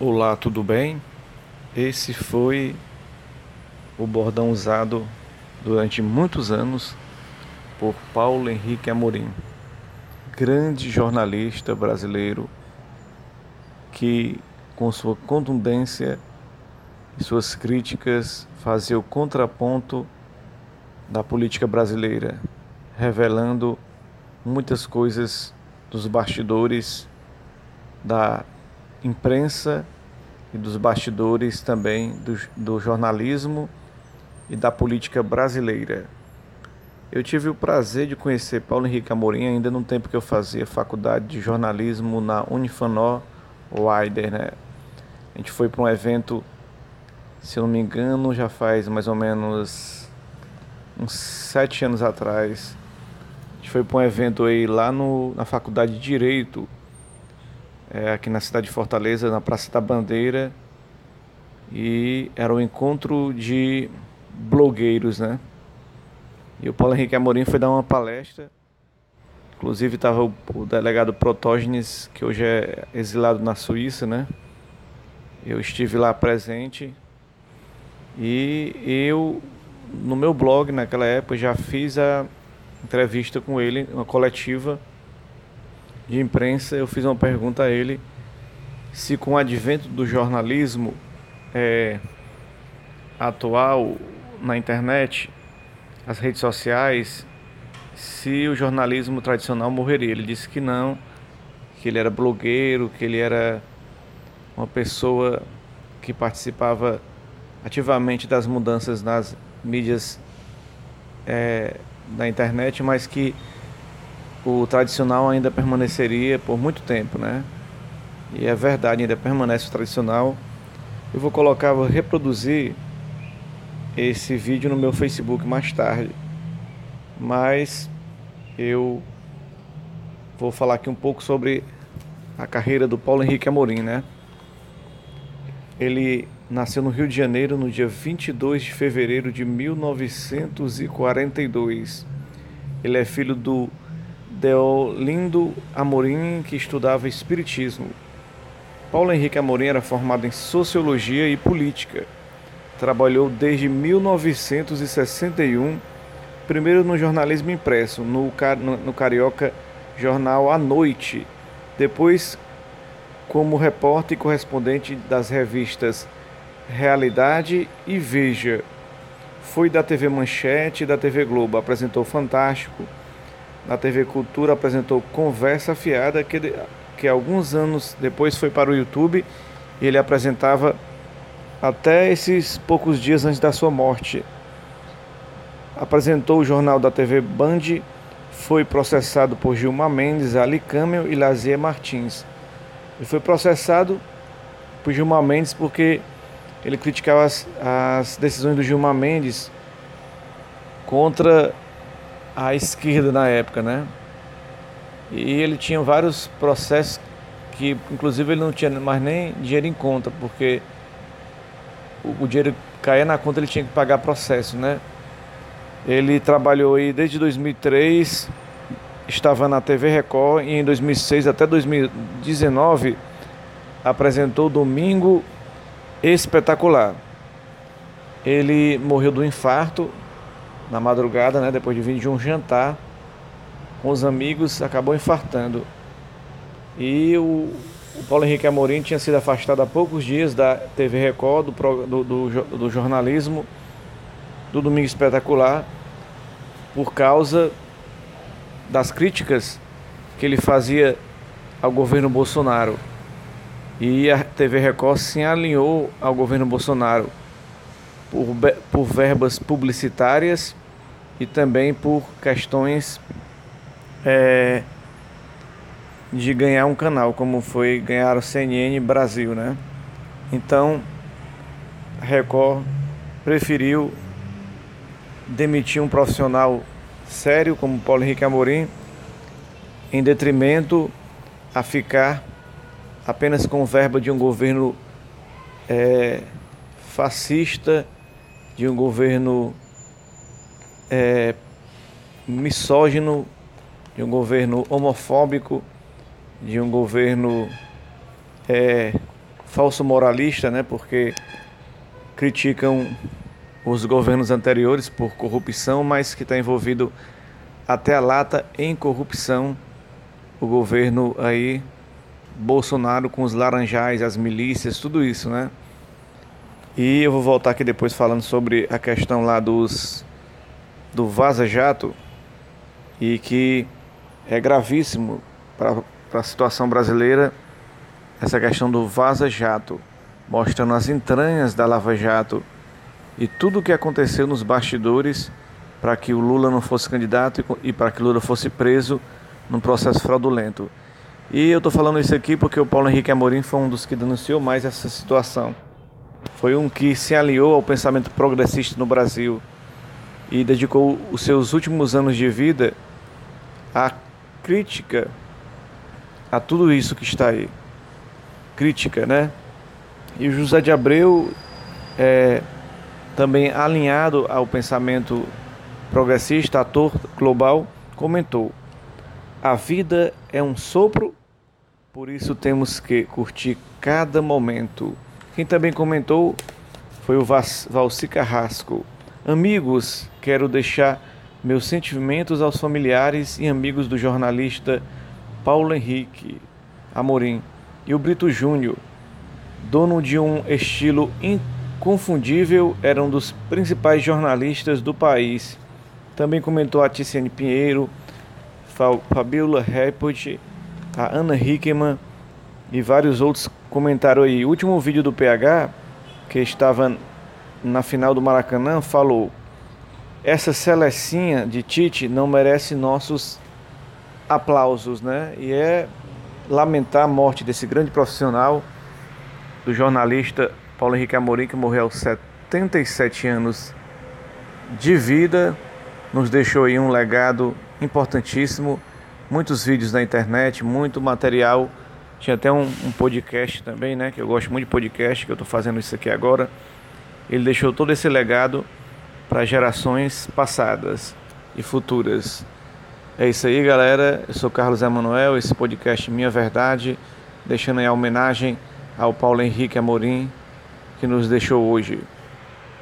Olá, tudo bem? Esse foi o bordão usado durante muitos anos por Paulo Henrique Amorim, grande jornalista brasileiro que, com sua contundência e suas críticas, fazia o contraponto da política brasileira, revelando muitas coisas dos bastidores da imprensa e dos bastidores também do, do jornalismo e da política brasileira. Eu tive o prazer de conhecer Paulo Henrique Amorim ainda no tempo que eu fazia faculdade de jornalismo na Unifanó Wider, né? A gente foi para um evento, se eu não me engano, já faz mais ou menos uns sete anos atrás. A gente foi para um evento aí lá no, na faculdade de Direito, é, aqui na cidade de Fortaleza, na Praça da Bandeira. E era um encontro de blogueiros, né? E o Paulo Henrique Amorim foi dar uma palestra. Inclusive estava o, o, delegado Protógenes, que hoje é exilado na Suíça, né? Eu estive lá presente. E eu, no meu blog, naquela época, já fiz a entrevista com ele, uma coletiva de imprensa, eu fiz uma pergunta a ele se com o advento do jornalismo é, atual na internet, as redes sociais, se o jornalismo tradicional morreria. Ele disse que não, que ele era blogueiro, que ele era uma pessoa que participava ativamente das mudanças nas mídias é, da internet, mas que o tradicional ainda permaneceria por muito tempo, né? E é verdade, ainda permanece o tradicional. Eu vou colocar, vou reproduzir esse vídeo no meu Facebook mais tarde. Mas eu vou falar aqui um pouco sobre a carreira do Paulo Henrique Amorim, né? Ele nasceu no Rio de Janeiro no dia 22 de fevereiro de 1942. Ele é filho do Deolindo Amorim, que estudava Espiritismo. Paulo Henrique Amorim era formado em Sociologia e Política. Trabalhou desde 1961, primeiro no jornalismo impresso, no, no Carioca Jornal à Noite, depois como repórter e correspondente das revistas Realidade e Veja. Foi da TV Manchete e da TV Globo, apresentou Fantástico, na TV Cultura apresentou Conversa Fiada, que, que alguns anos depois foi para o YouTube e ele apresentava até esses poucos dias antes da sua morte. Apresentou o jornal da TV Band, foi processado por Gilmar Mendes, Ali Camel e Lazier Martins. Ele foi processado por Gilmar Mendes porque ele criticava as, as decisões do Gilmar Mendes contra à esquerda na época, né? E ele tinha vários processos que, inclusive, ele não tinha mais nem dinheiro em conta, porque o, o dinheiro caía na conta, ele tinha que pagar processo, né? Ele trabalhou aí desde 2003, estava na TV Record e em 2006 até 2019 apresentou Domingo Espetacular. Ele morreu do infarto na madrugada, né, depois de vir de um jantar com os amigos, acabou infartando. E o, o Paulo Henrique Amorim tinha sido afastado há poucos dias da TV Record, do, do, do, do jornalismo do Domingo Espetacular, por causa das críticas que ele fazia ao governo Bolsonaro. E a TV Record se alinhou ao governo Bolsonaro por, por verbas publicitárias e também por questões é, de ganhar um canal, como foi ganhar o CNN Brasil, né? Então, a Record preferiu demitir um profissional sério como Paulo Henrique Amorim, em detrimento a ficar apenas com verba de um governo é, fascista, de um governo é, misógino, de um governo homofóbico, de um governo é, falso moralista, né? Porque criticam os governos anteriores por corrupção, mas que está envolvido até a lata em corrupção. O governo aí, Bolsonaro com os laranjais, as milícias, tudo isso, né? E eu vou voltar aqui depois falando sobre a questão lá dos do Vaza Jato e que é gravíssimo para a situação brasileira essa questão do Vaza Jato, mostrando as entranhas da Lava Jato e tudo o que aconteceu nos bastidores para que o Lula não fosse candidato e para que Lula fosse preso num processo fraudulento. E eu estou falando isso aqui porque o Paulo Henrique Amorim foi um dos que denunciou mais essa situação. Foi um que se aliou ao pensamento progressista no Brasil e dedicou os seus últimos anos de vida à crítica a tudo isso que está aí. Crítica, né? E José de Abreu, é, também alinhado ao pensamento progressista, ator global, comentou: A vida é um sopro, por isso temos que curtir cada momento. Quem também comentou foi o Valci Carrasco. Amigos, quero deixar meus sentimentos aos familiares e amigos do jornalista Paulo Henrique Amorim e o Brito Júnior, dono de um estilo inconfundível, era um dos principais jornalistas do país. Também comentou a Ticiane Pinheiro, Fabiola Report, a Ana Hickman e vários outros comentaram aí. O último vídeo do PH, que estava na final do Maracanã, falou: Essa selecinha de Tite não merece nossos aplausos, né? E é lamentar a morte desse grande profissional, do jornalista Paulo Henrique Amorim, que morreu aos 77 anos de vida, nos deixou aí um legado importantíssimo, muitos vídeos na internet, muito material tinha até um, um, podcast também, né? Que eu gosto muito de podcast, que eu estou fazendo isso aqui agora. Ele deixou todo esse legado para gerações passadas e futuras. É isso aí, galera. Eu sou Carlos Emanuel, esse podcast Minha Verdade, deixando aí a homenagem ao Paulo Henrique Amorim, que nos deixou hoje.